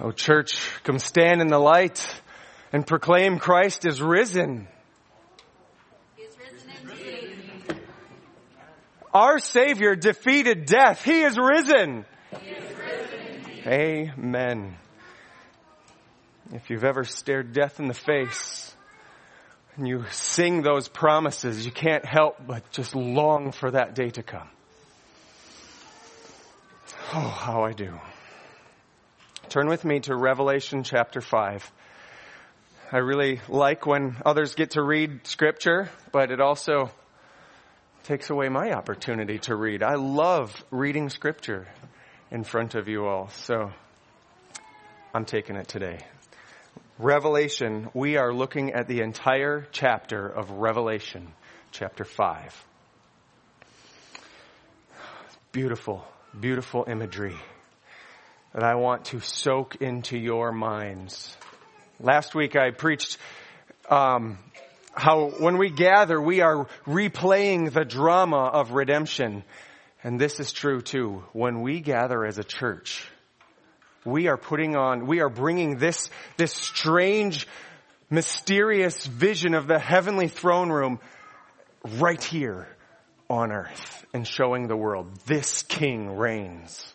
Oh, church, come stand in the light and proclaim Christ is risen. Our Savior defeated death. He is risen. He is risen Amen. If you've ever stared death in the face and you sing those promises, you can't help but just long for that day to come. Oh, how I do. Turn with me to Revelation chapter 5. I really like when others get to read scripture, but it also takes away my opportunity to read. I love reading scripture in front of you all, so I'm taking it today. Revelation, we are looking at the entire chapter of Revelation, chapter 5. Beautiful, beautiful imagery that I want to soak into your minds. Last week I preached um, how when we gather, we are replaying the drama of redemption. And this is true too. When we gather as a church, we are putting on, we are bringing this, this strange, mysterious vision of the heavenly throne room right here on earth and showing the world this king reigns.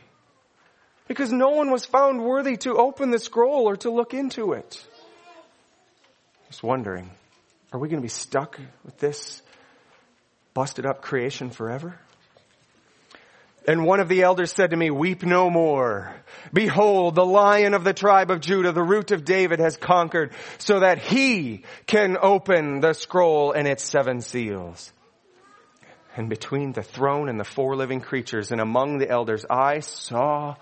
because no one was found worthy to open the scroll or to look into it. Just wondering, are we going to be stuck with this busted up creation forever? And one of the elders said to me, weep no more. Behold, the lion of the tribe of Judah, the root of David has conquered so that he can open the scroll and its seven seals. And between the throne and the four living creatures and among the elders, I saw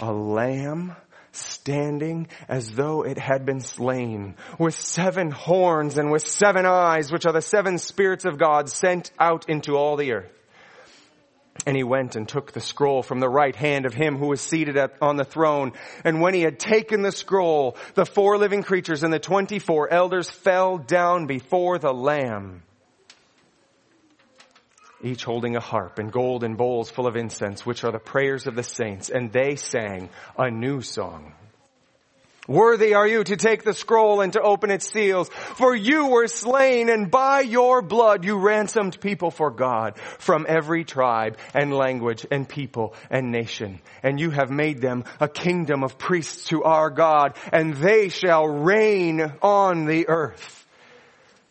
a lamb standing as though it had been slain, with seven horns and with seven eyes, which are the seven spirits of God sent out into all the earth. And he went and took the scroll from the right hand of him who was seated at, on the throne. And when he had taken the scroll, the four living creatures and the twenty-four elders fell down before the Lamb each holding a harp and golden bowls full of incense, which are the prayers of the saints, and they sang a new song. Worthy are you to take the scroll and to open its seals, for you were slain and by your blood you ransomed people for God from every tribe and language and people and nation. And you have made them a kingdom of priests to our God, and they shall reign on the earth.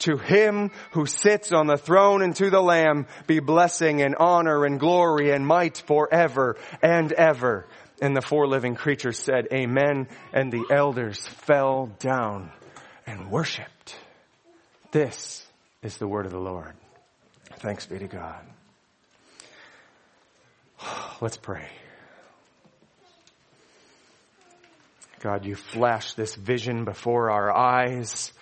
to him who sits on the throne and to the Lamb be blessing and honor and glory and might forever and ever. And the four living creatures said, Amen. And the elders fell down and worshiped. This is the word of the Lord. Thanks be to God. Let's pray. God, you flash this vision before our eyes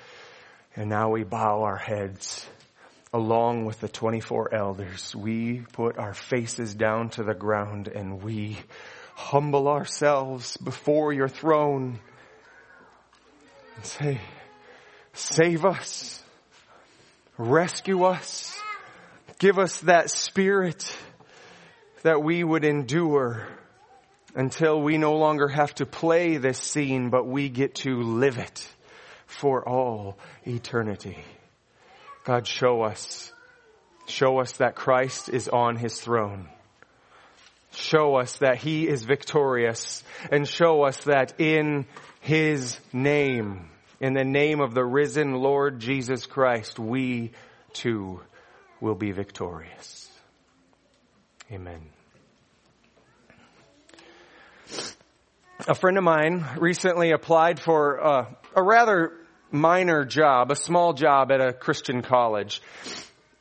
and now we bow our heads along with the 24 elders. We put our faces down to the ground and we humble ourselves before your throne and say, save us, rescue us, give us that spirit that we would endure until we no longer have to play this scene, but we get to live it for all eternity. God, show us, show us that Christ is on his throne. Show us that he is victorious and show us that in his name, in the name of the risen Lord Jesus Christ, we too will be victorious. Amen. A friend of mine recently applied for a, a rather minor job, a small job at a Christian college.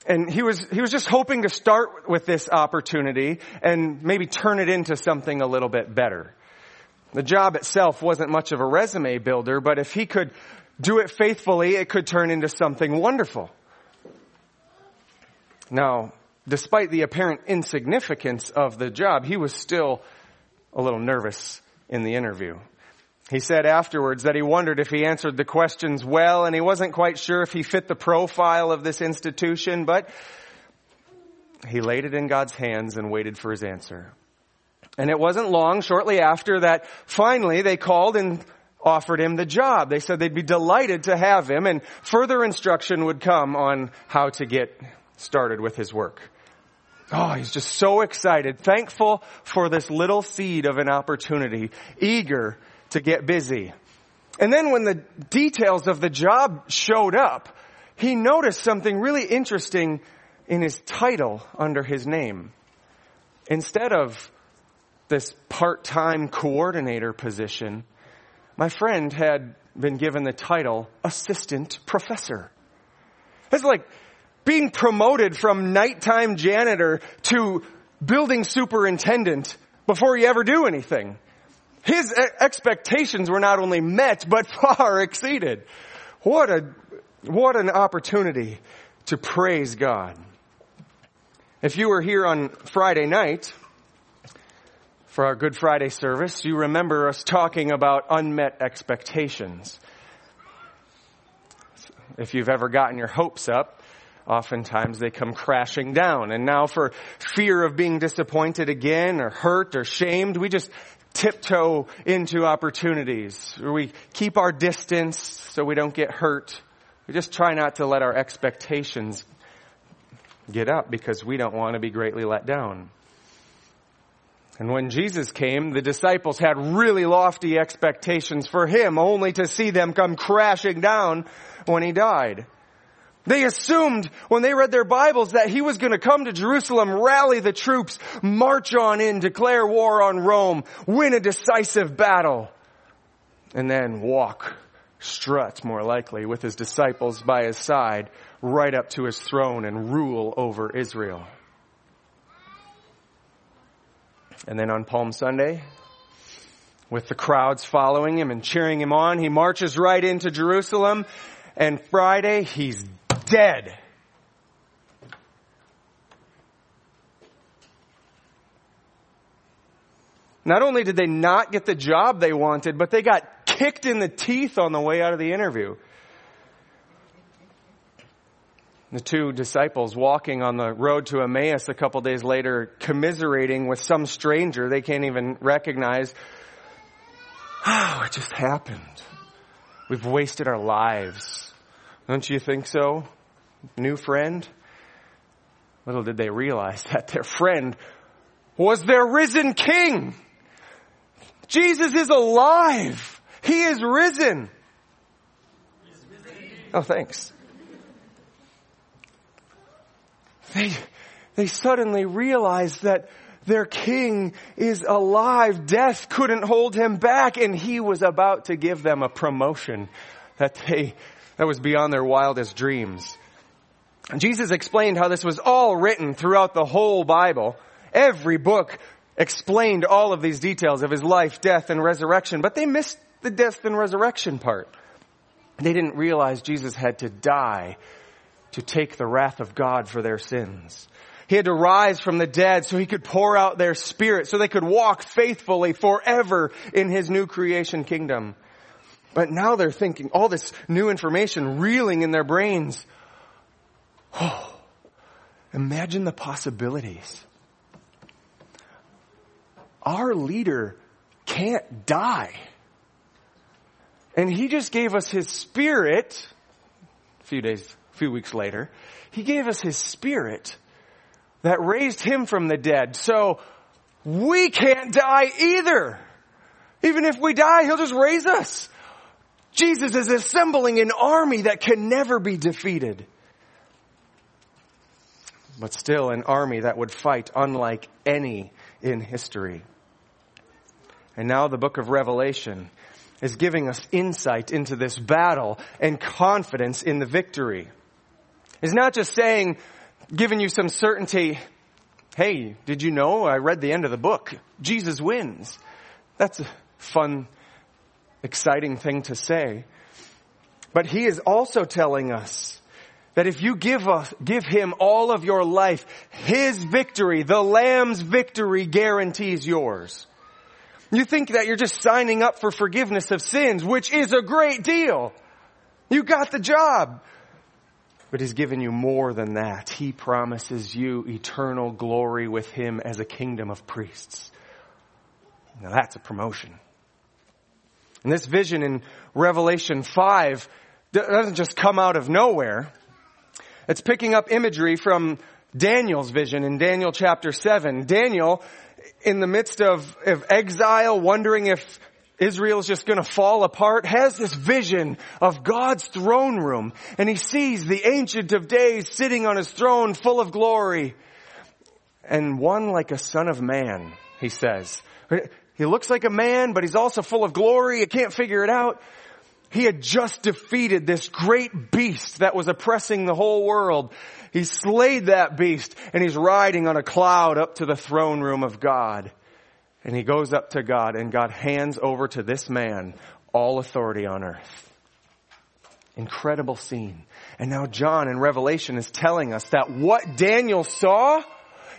And he was, he was just hoping to start with this opportunity and maybe turn it into something a little bit better. The job itself wasn't much of a resume builder, but if he could do it faithfully, it could turn into something wonderful. Now, despite the apparent insignificance of the job, he was still a little nervous in the interview. He said afterwards that he wondered if he answered the questions well and he wasn't quite sure if he fit the profile of this institution, but he laid it in God's hands and waited for his answer. And it wasn't long shortly after that finally they called and offered him the job. They said they'd be delighted to have him and further instruction would come on how to get started with his work. Oh, he's just so excited, thankful for this little seed of an opportunity, eager to get busy. And then when the details of the job showed up, he noticed something really interesting in his title under his name. Instead of this part-time coordinator position, my friend had been given the title assistant professor. It's like being promoted from nighttime janitor to building superintendent before you ever do anything. His expectations were not only met, but far exceeded. What a, what an opportunity to praise God. If you were here on Friday night for our Good Friday service, you remember us talking about unmet expectations. If you've ever gotten your hopes up, oftentimes they come crashing down. And now for fear of being disappointed again or hurt or shamed, we just tiptoe into opportunities. We keep our distance so we don't get hurt. We just try not to let our expectations get up because we don't want to be greatly let down. And when Jesus came, the disciples had really lofty expectations for him only to see them come crashing down when he died. They assumed when they read their Bibles that he was going to come to Jerusalem, rally the troops, march on in, declare war on Rome, win a decisive battle, and then walk, strut more likely, with his disciples by his side, right up to his throne and rule over Israel. And then on Palm Sunday, with the crowds following him and cheering him on, he marches right into Jerusalem, and Friday, he's dead. Not only did they not get the job they wanted, but they got kicked in the teeth on the way out of the interview. The two disciples walking on the road to Emmaus a couple days later, commiserating with some stranger they can't even recognize. Oh, it just happened. We've wasted our lives. Don't you think so? New friend. Little did they realize that their friend was their risen king. Jesus is alive. He is risen. Oh, thanks. They, they suddenly realized that their king is alive. Death couldn't hold him back and he was about to give them a promotion that they, that was beyond their wildest dreams. Jesus explained how this was all written throughout the whole Bible. Every book explained all of these details of his life, death, and resurrection, but they missed the death and resurrection part. They didn't realize Jesus had to die to take the wrath of God for their sins. He had to rise from the dead so he could pour out their spirit so they could walk faithfully forever in his new creation kingdom. But now they're thinking all this new information reeling in their brains. Oh, imagine the possibilities. Our leader can't die. And he just gave us his spirit a few days, a few weeks later. He gave us his spirit that raised him from the dead. So we can't die either. Even if we die, he'll just raise us. Jesus is assembling an army that can never be defeated. But still an army that would fight unlike any in history. And now the book of Revelation is giving us insight into this battle and confidence in the victory. It's not just saying, giving you some certainty, hey, did you know I read the end of the book? Jesus wins. That's a fun, exciting thing to say. But he is also telling us that if you give us, give him all of your life, his victory, the lamb's victory guarantees yours. You think that you're just signing up for forgiveness of sins, which is a great deal. You got the job. But he's given you more than that. He promises you eternal glory with him as a kingdom of priests. Now that's a promotion. And this vision in Revelation 5 doesn't just come out of nowhere. It's picking up imagery from Daniel's vision in Daniel chapter 7. Daniel in the midst of, of exile, wondering if Israel's just gonna fall apart, has this vision of God's throne room, and he sees the Ancient of Days sitting on his throne full of glory, and one like a son of man, he says. He looks like a man, but he's also full of glory, you can't figure it out. He had just defeated this great beast that was oppressing the whole world. He slayed that beast and he's riding on a cloud up to the throne room of God. And he goes up to God and God hands over to this man all authority on earth. Incredible scene. And now John in Revelation is telling us that what Daniel saw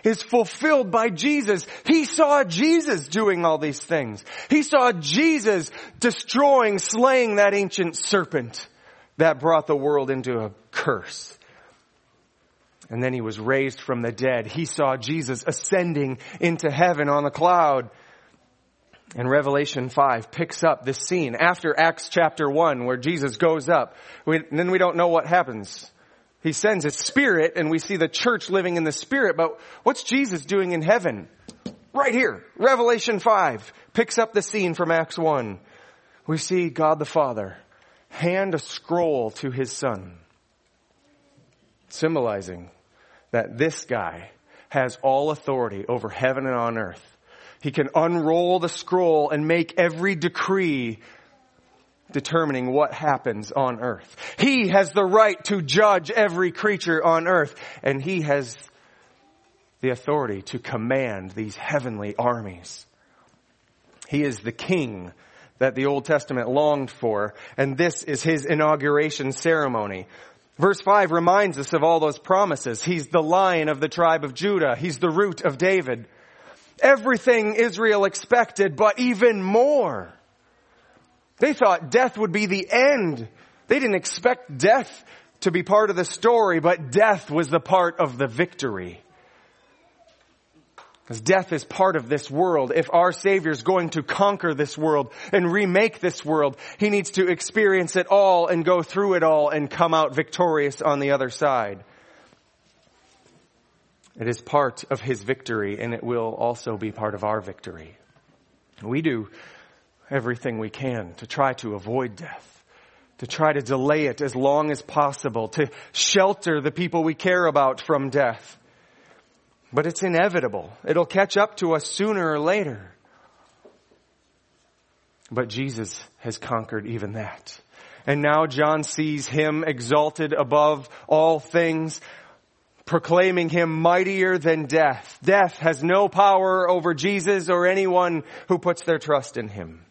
is fulfilled by Jesus. He saw Jesus doing all these things. He saw Jesus destroying, slaying that ancient serpent that brought the world into a curse and then he was raised from the dead. He saw Jesus ascending into heaven on the cloud. And Revelation 5 picks up this scene after Acts chapter 1 where Jesus goes up. We, then we don't know what happens. He sends his spirit and we see the church living in the spirit, but what's Jesus doing in heaven? Right here. Revelation 5 picks up the scene from Acts 1. We see God the Father hand a scroll to his son symbolizing that this guy has all authority over heaven and on earth. He can unroll the scroll and make every decree determining what happens on earth. He has the right to judge every creature on earth and he has the authority to command these heavenly armies. He is the king that the Old Testament longed for and this is his inauguration ceremony. Verse 5 reminds us of all those promises. He's the lion of the tribe of Judah. He's the root of David. Everything Israel expected, but even more. They thought death would be the end. They didn't expect death to be part of the story, but death was the part of the victory. Because death is part of this world. If our Savior is going to conquer this world and remake this world, He needs to experience it all and go through it all and come out victorious on the other side. It is part of His victory and it will also be part of our victory. We do everything we can to try to avoid death, to try to delay it as long as possible, to shelter the people we care about from death. But it's inevitable. It'll catch up to us sooner or later. But Jesus has conquered even that. And now John sees him exalted above all things, proclaiming him mightier than death. Death has no power over Jesus or anyone who puts their trust in him.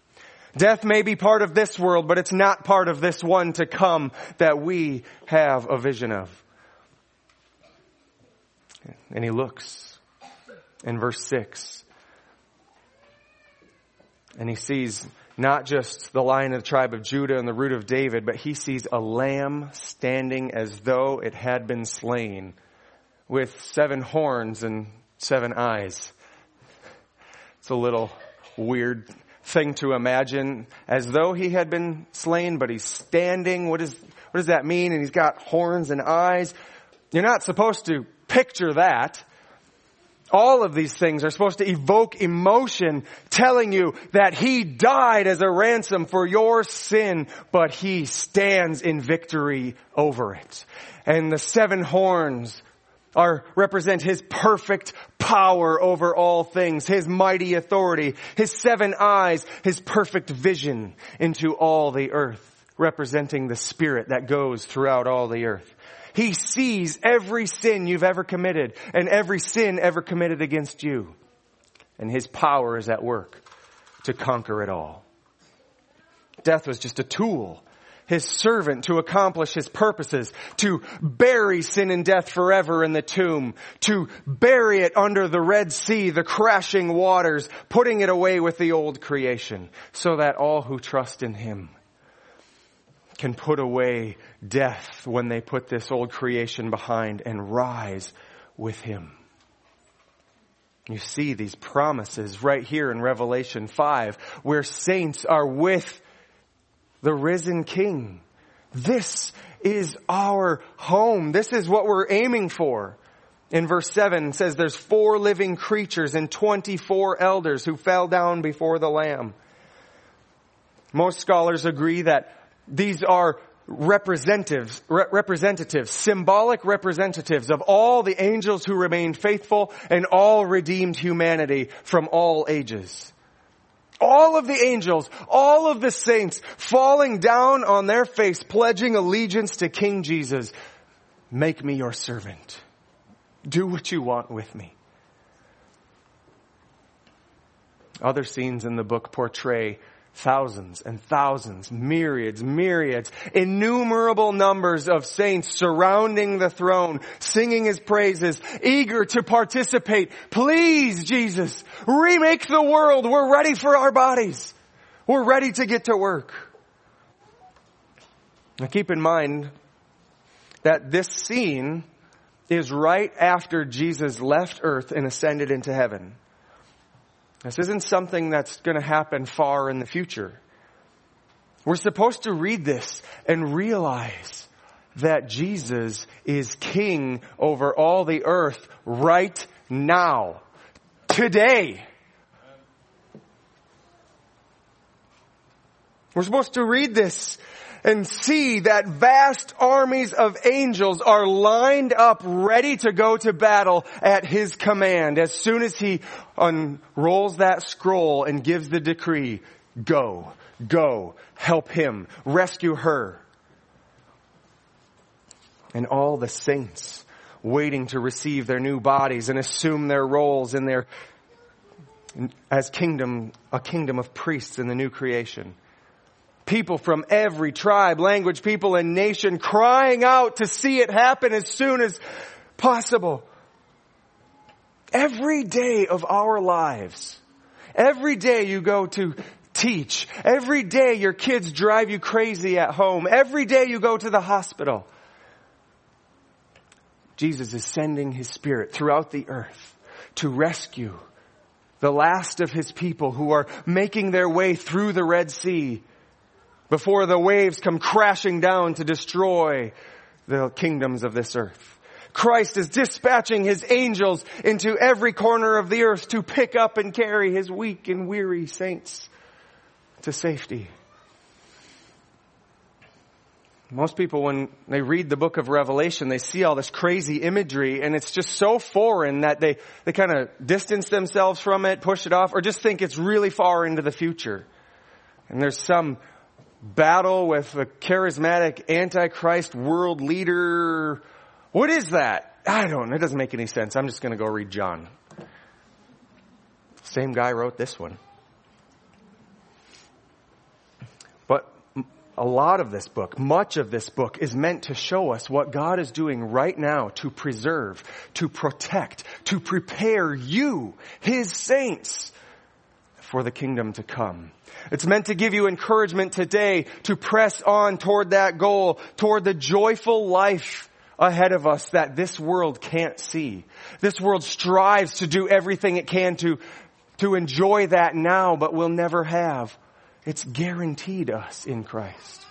Death may be part of this world, but it's not part of this one to come that we have a vision of. And he looks in verse 6. And he sees not just the lion of the tribe of Judah and the root of David, but he sees a lamb standing as though it had been slain with seven horns and seven eyes. It's a little weird thing to imagine as though he had been slain, but he's standing. What, is, what does that mean? And he's got horns and eyes. You're not supposed to picture that. All of these things are supposed to evoke emotion telling you that He died as a ransom for your sin, but He stands in victory over it. And the seven horns are represent his perfect power over all things, his mighty authority, his seven eyes, his perfect vision into all the earth, representing the spirit that goes throughout all the earth. He sees every sin you've ever committed and every sin ever committed against you. And his power is at work to conquer it all. Death was just a tool his servant to accomplish his purposes, to bury sin and death forever in the tomb, to bury it under the Red Sea, the crashing waters, putting it away with the old creation, so that all who trust in him can put away death when they put this old creation behind and rise with him. You see these promises right here in Revelation 5 where saints are with the risen King. This is our home. This is what we're aiming for. In verse 7 it says there's four living creatures and 24 elders who fell down before the Lamb. Most scholars agree that these are representatives, re- representatives, symbolic representatives of all the angels who remained faithful and all redeemed humanity from all ages all of the angels, all of the saints falling down on their face, pledging allegiance to King Jesus. Make me your servant. Do what you want with me. Other scenes in the book portray thousands and thousands, myriads, myriads, innumerable numbers of saints surrounding the throne, singing his praises, eager to participate. Please, Jesus, remake the world. We're ready for our bodies. We're ready to get to work. Now keep in mind that this scene is right after Jesus left earth and ascended into heaven. This isn't something that's going to happen far in the future. We're supposed to read this and realize that Jesus is king over all the earth right now. Today. We're supposed to read this and see that vast armies of angels are lined up ready to go to battle at his command. As soon as he unrolls that scroll and gives the decree, go, go, help him, rescue her. And all the saints waiting to receive their new bodies and assume their roles in their as kingdom, a kingdom of priests in the new creation people from every tribe, language, people, and nation crying out to see it happen as soon as possible. Every day of our lives, every day you go to teach, every day your kids drive you crazy at home, every day you go to the hospital, Jesus is sending his spirit throughout the earth to rescue the last of his people who are making their way through the Red Sea before the waves come crashing down to destroy the kingdoms of this earth. Christ is dispatching his angels into every corner of the earth to pick up and carry his weak and weary saints to safety. Most people, when they read the book of Revelation, they see all this crazy imagery and it's just so foreign that they, they kind of distance themselves from it, push it off, or just think it's really far into the future. And there's some battle with a charismatic antichrist world leader. What is that? I don't know. It doesn't make any sense. I'm just going to go read John. Same guy wrote this one. But a lot of this book, much of this book is meant to show us what God is doing right now to preserve, to protect, to prepare you, His saints, for the kingdom to come. It's meant to give you encouragement today to press on toward that goal, toward the joyful life ahead of us that this world can't see. This world strives to do everything it can to, to enjoy that now, but will never have. It's guaranteed us in Christ.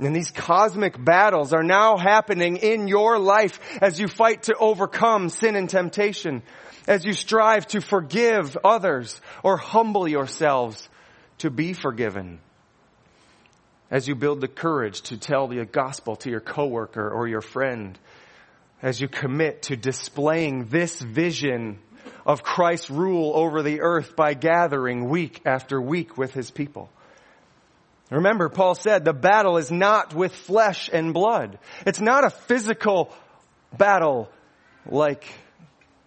And these cosmic battles are now happening in your life as you fight to overcome sin and temptation, as you strive to forgive others or humble yourselves to be forgiven. As you build the courage to tell the gospel to your coworker or your friend, as you commit to displaying this vision of Christ's rule over the earth by gathering week after week with his people. Remember, Paul said the battle is not with flesh and blood. It's not a physical battle like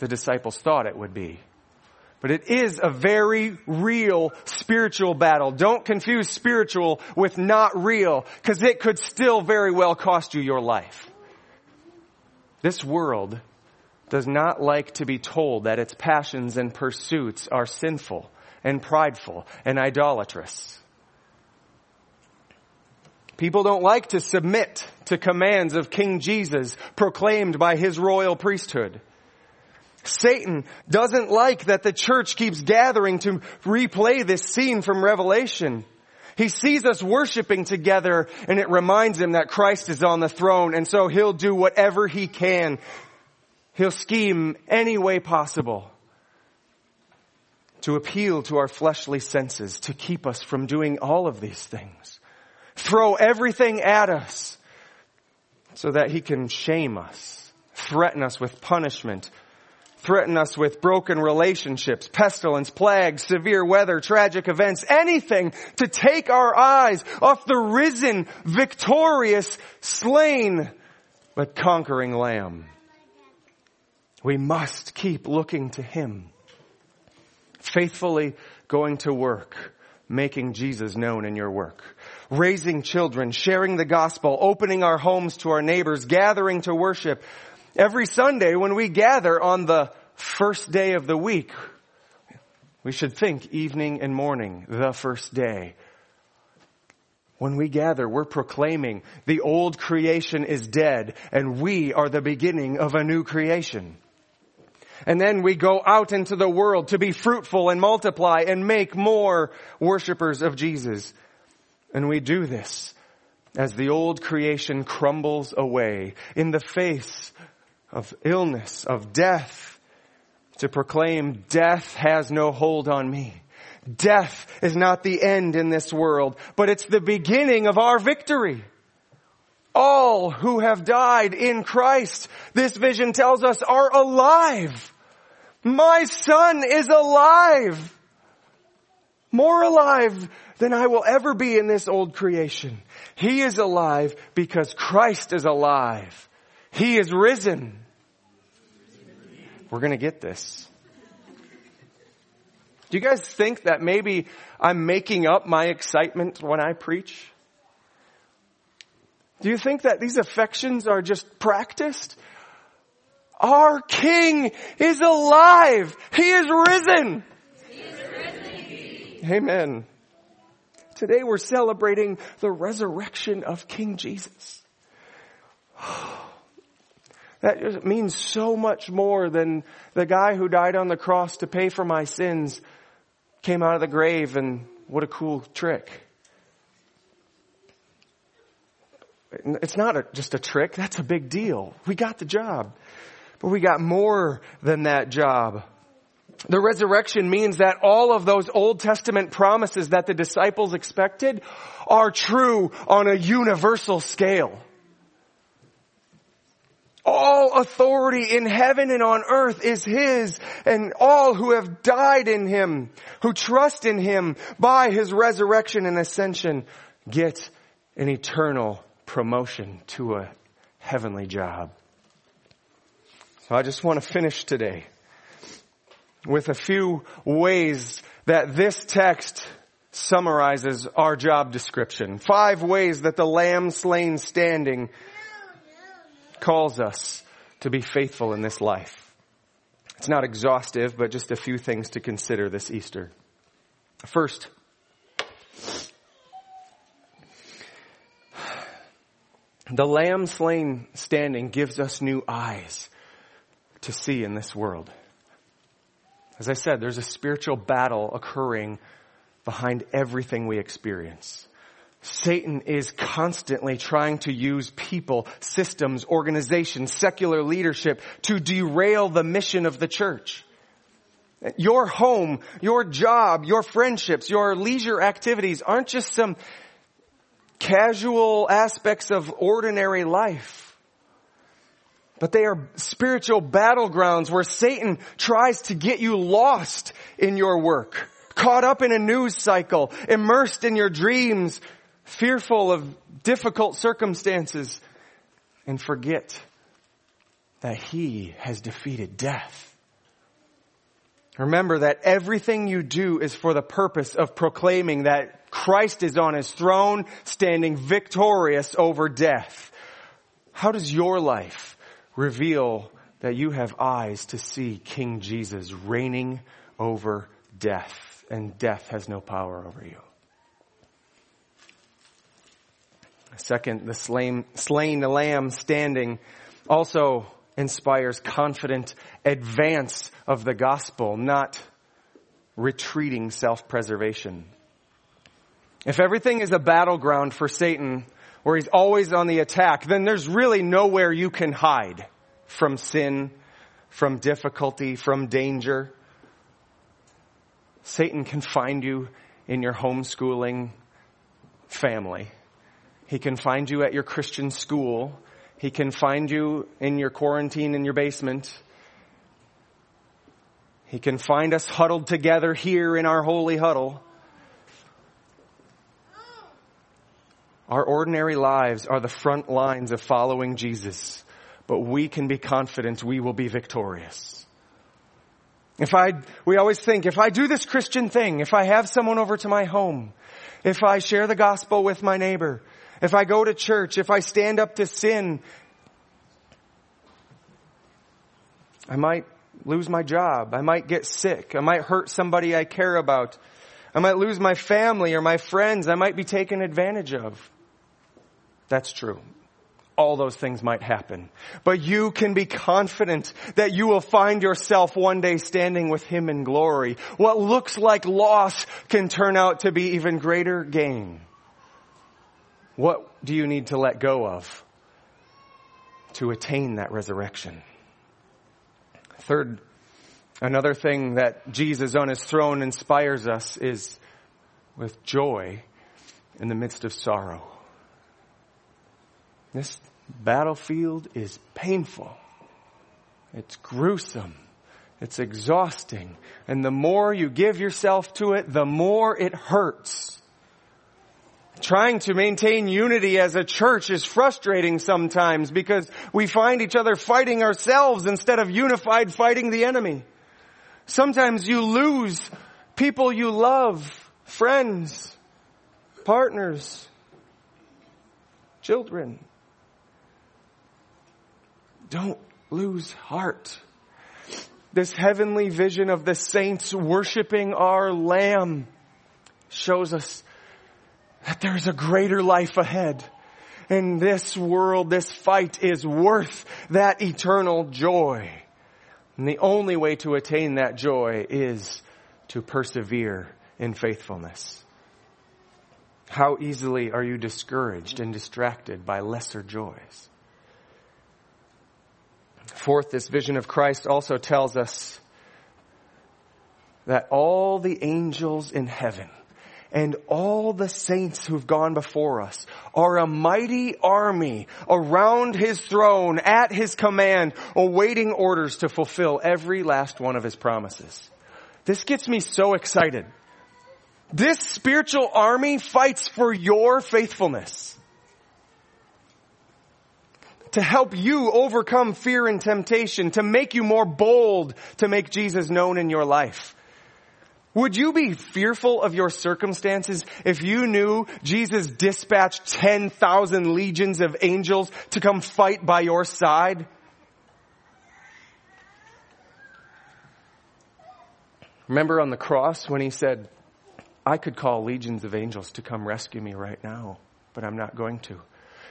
the disciples thought it would be. But it is a very real spiritual battle. Don't confuse spiritual with not real, because it could still very well cost you your life. This world does not like to be told that its passions and pursuits are sinful and prideful and idolatrous. People don't like to submit to commands of King Jesus proclaimed by his royal priesthood. Satan doesn't like that the church keeps gathering to replay this scene from Revelation. He sees us worshiping together and it reminds him that Christ is on the throne and so he'll do whatever he can. He'll scheme any way possible to appeal to our fleshly senses to keep us from doing all of these things. Throw everything at us so that he can shame us, threaten us with punishment, threaten us with broken relationships, pestilence, plagues, severe weather, tragic events, anything to take our eyes off the risen, victorious, slain, but conquering lamb. We must keep looking to him, faithfully going to work, making Jesus known in your work, raising children, sharing the gospel, opening our homes to our neighbors, gathering to worship, Every Sunday when we gather on the first day of the week, we should think evening and morning, the first day. When we gather, we're proclaiming the old creation is dead and we are the beginning of a new creation. And then we go out into the world to be fruitful and multiply and make more worshipers of Jesus. And we do this as the old creation crumbles away in the face of illness, of death, to proclaim death has no hold on me. Death is not the end in this world, but it's the beginning of our victory. All who have died in Christ, this vision tells us, are alive. My son is alive. More alive than I will ever be in this old creation. He is alive because Christ is alive. He is risen. We're going to get this. Do you guys think that maybe I'm making up my excitement when I preach? Do you think that these affections are just practiced? Our King is alive. He is risen. He is risen Amen. Today we're celebrating the resurrection of King Jesus. That means so much more than the guy who died on the cross to pay for my sins came out of the grave and what a cool trick. It's not a, just a trick. That's a big deal. We got the job. But we got more than that job. The resurrection means that all of those Old Testament promises that the disciples expected are true on a universal scale. All authority in heaven and on earth is His and all who have died in Him, who trust in Him by His resurrection and ascension get an eternal promotion to a heavenly job. So I just want to finish today with a few ways that this text summarizes our job description. Five ways that the lamb slain standing calls us to be faithful in this life. It's not exhaustive, but just a few things to consider this Easter. First, the lamb slain standing gives us new eyes to see in this world. As I said, there's a spiritual battle occurring behind everything we experience. Satan is constantly trying to use people, systems, organizations, secular leadership to derail the mission of the church. Your home, your job, your friendships, your leisure activities aren't just some casual aspects of ordinary life. but they are spiritual battlegrounds where Satan tries to get you lost in your work, caught up in a news cycle, immersed in your dreams, fearful of difficult circumstances, and forget that he has defeated death. Remember that everything you do is for the purpose of proclaiming that Christ is on his throne, standing victorious over death. How does your life reveal that you have eyes to see King Jesus reigning over death and death has no power over you? Second, the slain, slain lamb standing also inspires confident advance of the gospel, not retreating self-preservation. If everything is a battleground for Satan, where he's always on the attack, then there's really nowhere you can hide from sin, from difficulty, from danger. Satan can find you in your homeschooling family. He can find you at your Christian school. He can find you in your quarantine in your basement. He can find us huddled together here in our holy huddle. Our ordinary lives are the front lines of following Jesus, but we can be confident we will be victorious. If I, we always think, if I do this Christian thing, if I have someone over to my home, if I share the gospel with my neighbor, if I go to church, if I stand up to sin, I might lose my job. I might get sick. I might hurt somebody I care about. I might lose my family or my friends. I might be taken advantage of. That's true. All those things might happen. But you can be confident that you will find yourself one day standing with Him in glory. What looks like loss can turn out to be even greater gain. What do you need to let go of to attain that resurrection? Third, another thing that Jesus on his throne inspires us is with joy in the midst of sorrow. This battlefield is painful. It's gruesome. It's exhausting. And the more you give yourself to it, the more it hurts. Trying to maintain unity as a church is frustrating sometimes because we find each other fighting ourselves instead of unified fighting the enemy. Sometimes you lose people you love, friends, partners, children. Don't lose heart. This heavenly vision of the saints worshiping our Lamb shows us that there's a greater life ahead. In this world, this fight is worth that eternal joy. And the only way to attain that joy is to persevere in faithfulness. How easily are you discouraged and distracted by lesser joys? Fourth, this vision of Christ also tells us that all the angels in heaven and all the saints who've gone before us are a mighty army around his throne at his command, awaiting orders to fulfill every last one of his promises. This gets me so excited. This spiritual army fights for your faithfulness. To help you overcome fear and temptation, to make you more bold to make Jesus known in your life. Would you be fearful of your circumstances if you knew Jesus dispatched 10,000 legions of angels to come fight by your side? Remember on the cross when he said, I could call legions of angels to come rescue me right now, but I'm not going to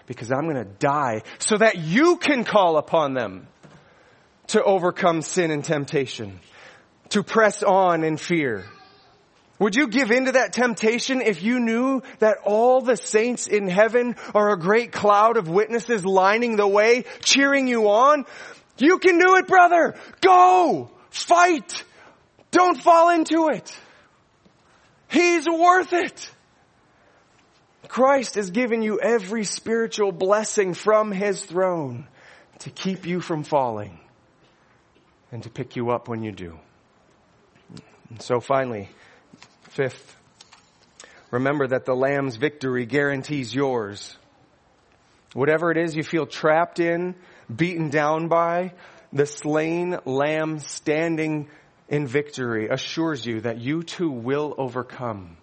because I'm going to die so that you can call upon them to overcome sin and temptation to press on in fear. Would you give in to that temptation if you knew that all the saints in heaven are a great cloud of witnesses lining the way, cheering you on? You can do it, brother! Go! Fight! Don't fall into it! He's worth it! Christ has given you every spiritual blessing from His throne. to keep you from falling and to pick you up when you do. And so finally, fifth, remember that the Lamb's victory guarantees yours. Whatever it is you feel trapped in, beaten down by, the slain Lamb standing in victory assures you that you too will overcome.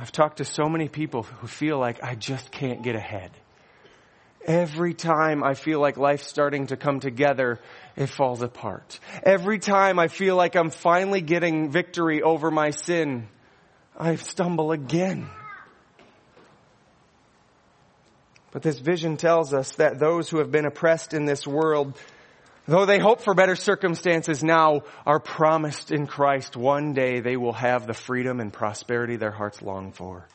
I've talked to so many people who feel like I just can't get ahead. Every time I feel like life's starting to come together, it falls apart. Every time I feel like I'm finally getting victory over my sin, I stumble again. But this vision tells us that those who have been oppressed in this world, though they hope for better circumstances now, are promised in Christ one day they will have the freedom and prosperity their hearts long for.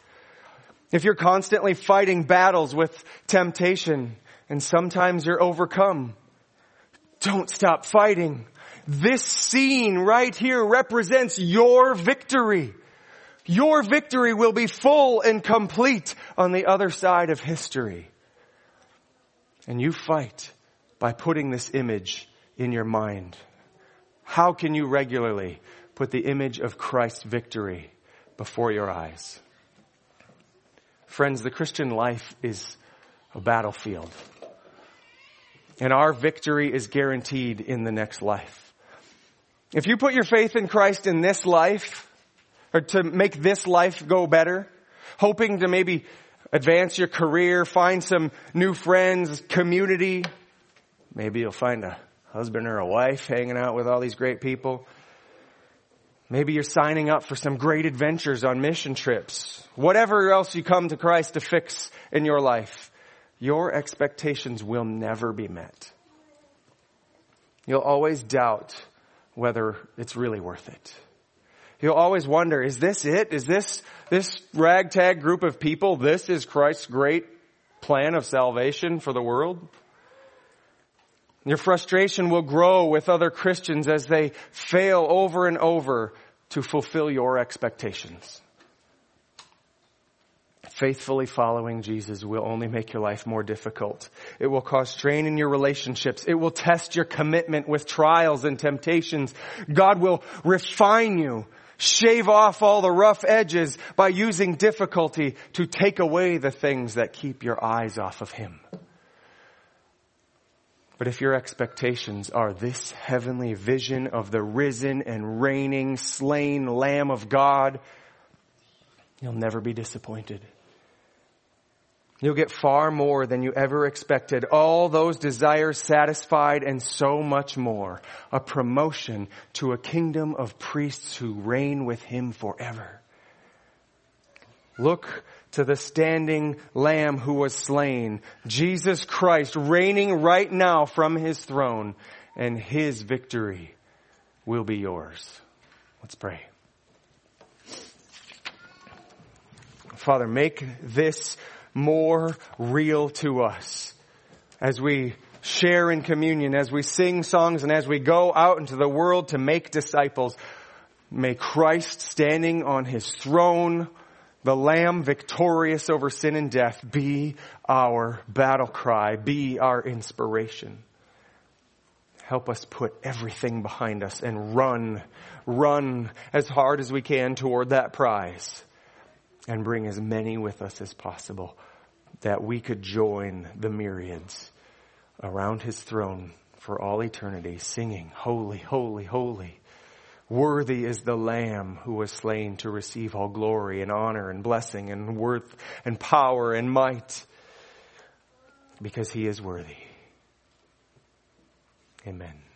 If you're constantly fighting battles with temptation and sometimes you're overcome, don't stop fighting. This scene right here represents your victory. Your victory will be full and complete on the other side of history. And you fight by putting this image in your mind. How can you regularly put the image of Christ's victory before your eyes? Friends, the Christian life is a battlefield. And our victory is guaranteed in the next life. If you put your faith in Christ in this life, or to make this life go better, hoping to maybe advance your career, find some new friends, community, maybe you'll find a husband or a wife hanging out with all these great people. Maybe you're signing up for some great adventures on mission trips. Whatever else you come to Christ to fix in your life, your expectations will never be met. You'll always doubt whether it's really worth it. You'll always wonder, is this it? Is this, this ragtag group of people, this is Christ's great plan of salvation for the world? Your frustration will grow with other Christians as they fail over and over to fulfill your expectations. Faithfully following Jesus will only make your life more difficult. It will cause strain in your relationships. It will test your commitment with trials and temptations. God will refine you, shave off all the rough edges by using difficulty to take away the things that keep your eyes off of Him. But if your expectations are this heavenly vision of the risen and reigning, slain Lamb of God, you'll never be disappointed. You'll get far more than you ever expected. All those desires satisfied and so much more. A promotion to a kingdom of priests who reign with him forever. Look to the standing lamb who was slain, Jesus Christ reigning right now from his throne, and his victory will be yours. Let's pray. Father, make this more real to us as we share in communion, as we sing songs, and as we go out into the world to make disciples. May Christ standing on his throne the Lamb victorious over sin and death be our battle cry, be our inspiration. Help us put everything behind us and run, run as hard as we can toward that prize and bring as many with us as possible that we could join the myriads around his throne for all eternity singing, holy, holy, holy Worthy is the Lamb who was slain to receive all glory and honor and blessing and worth and power and might because he is worthy. Amen.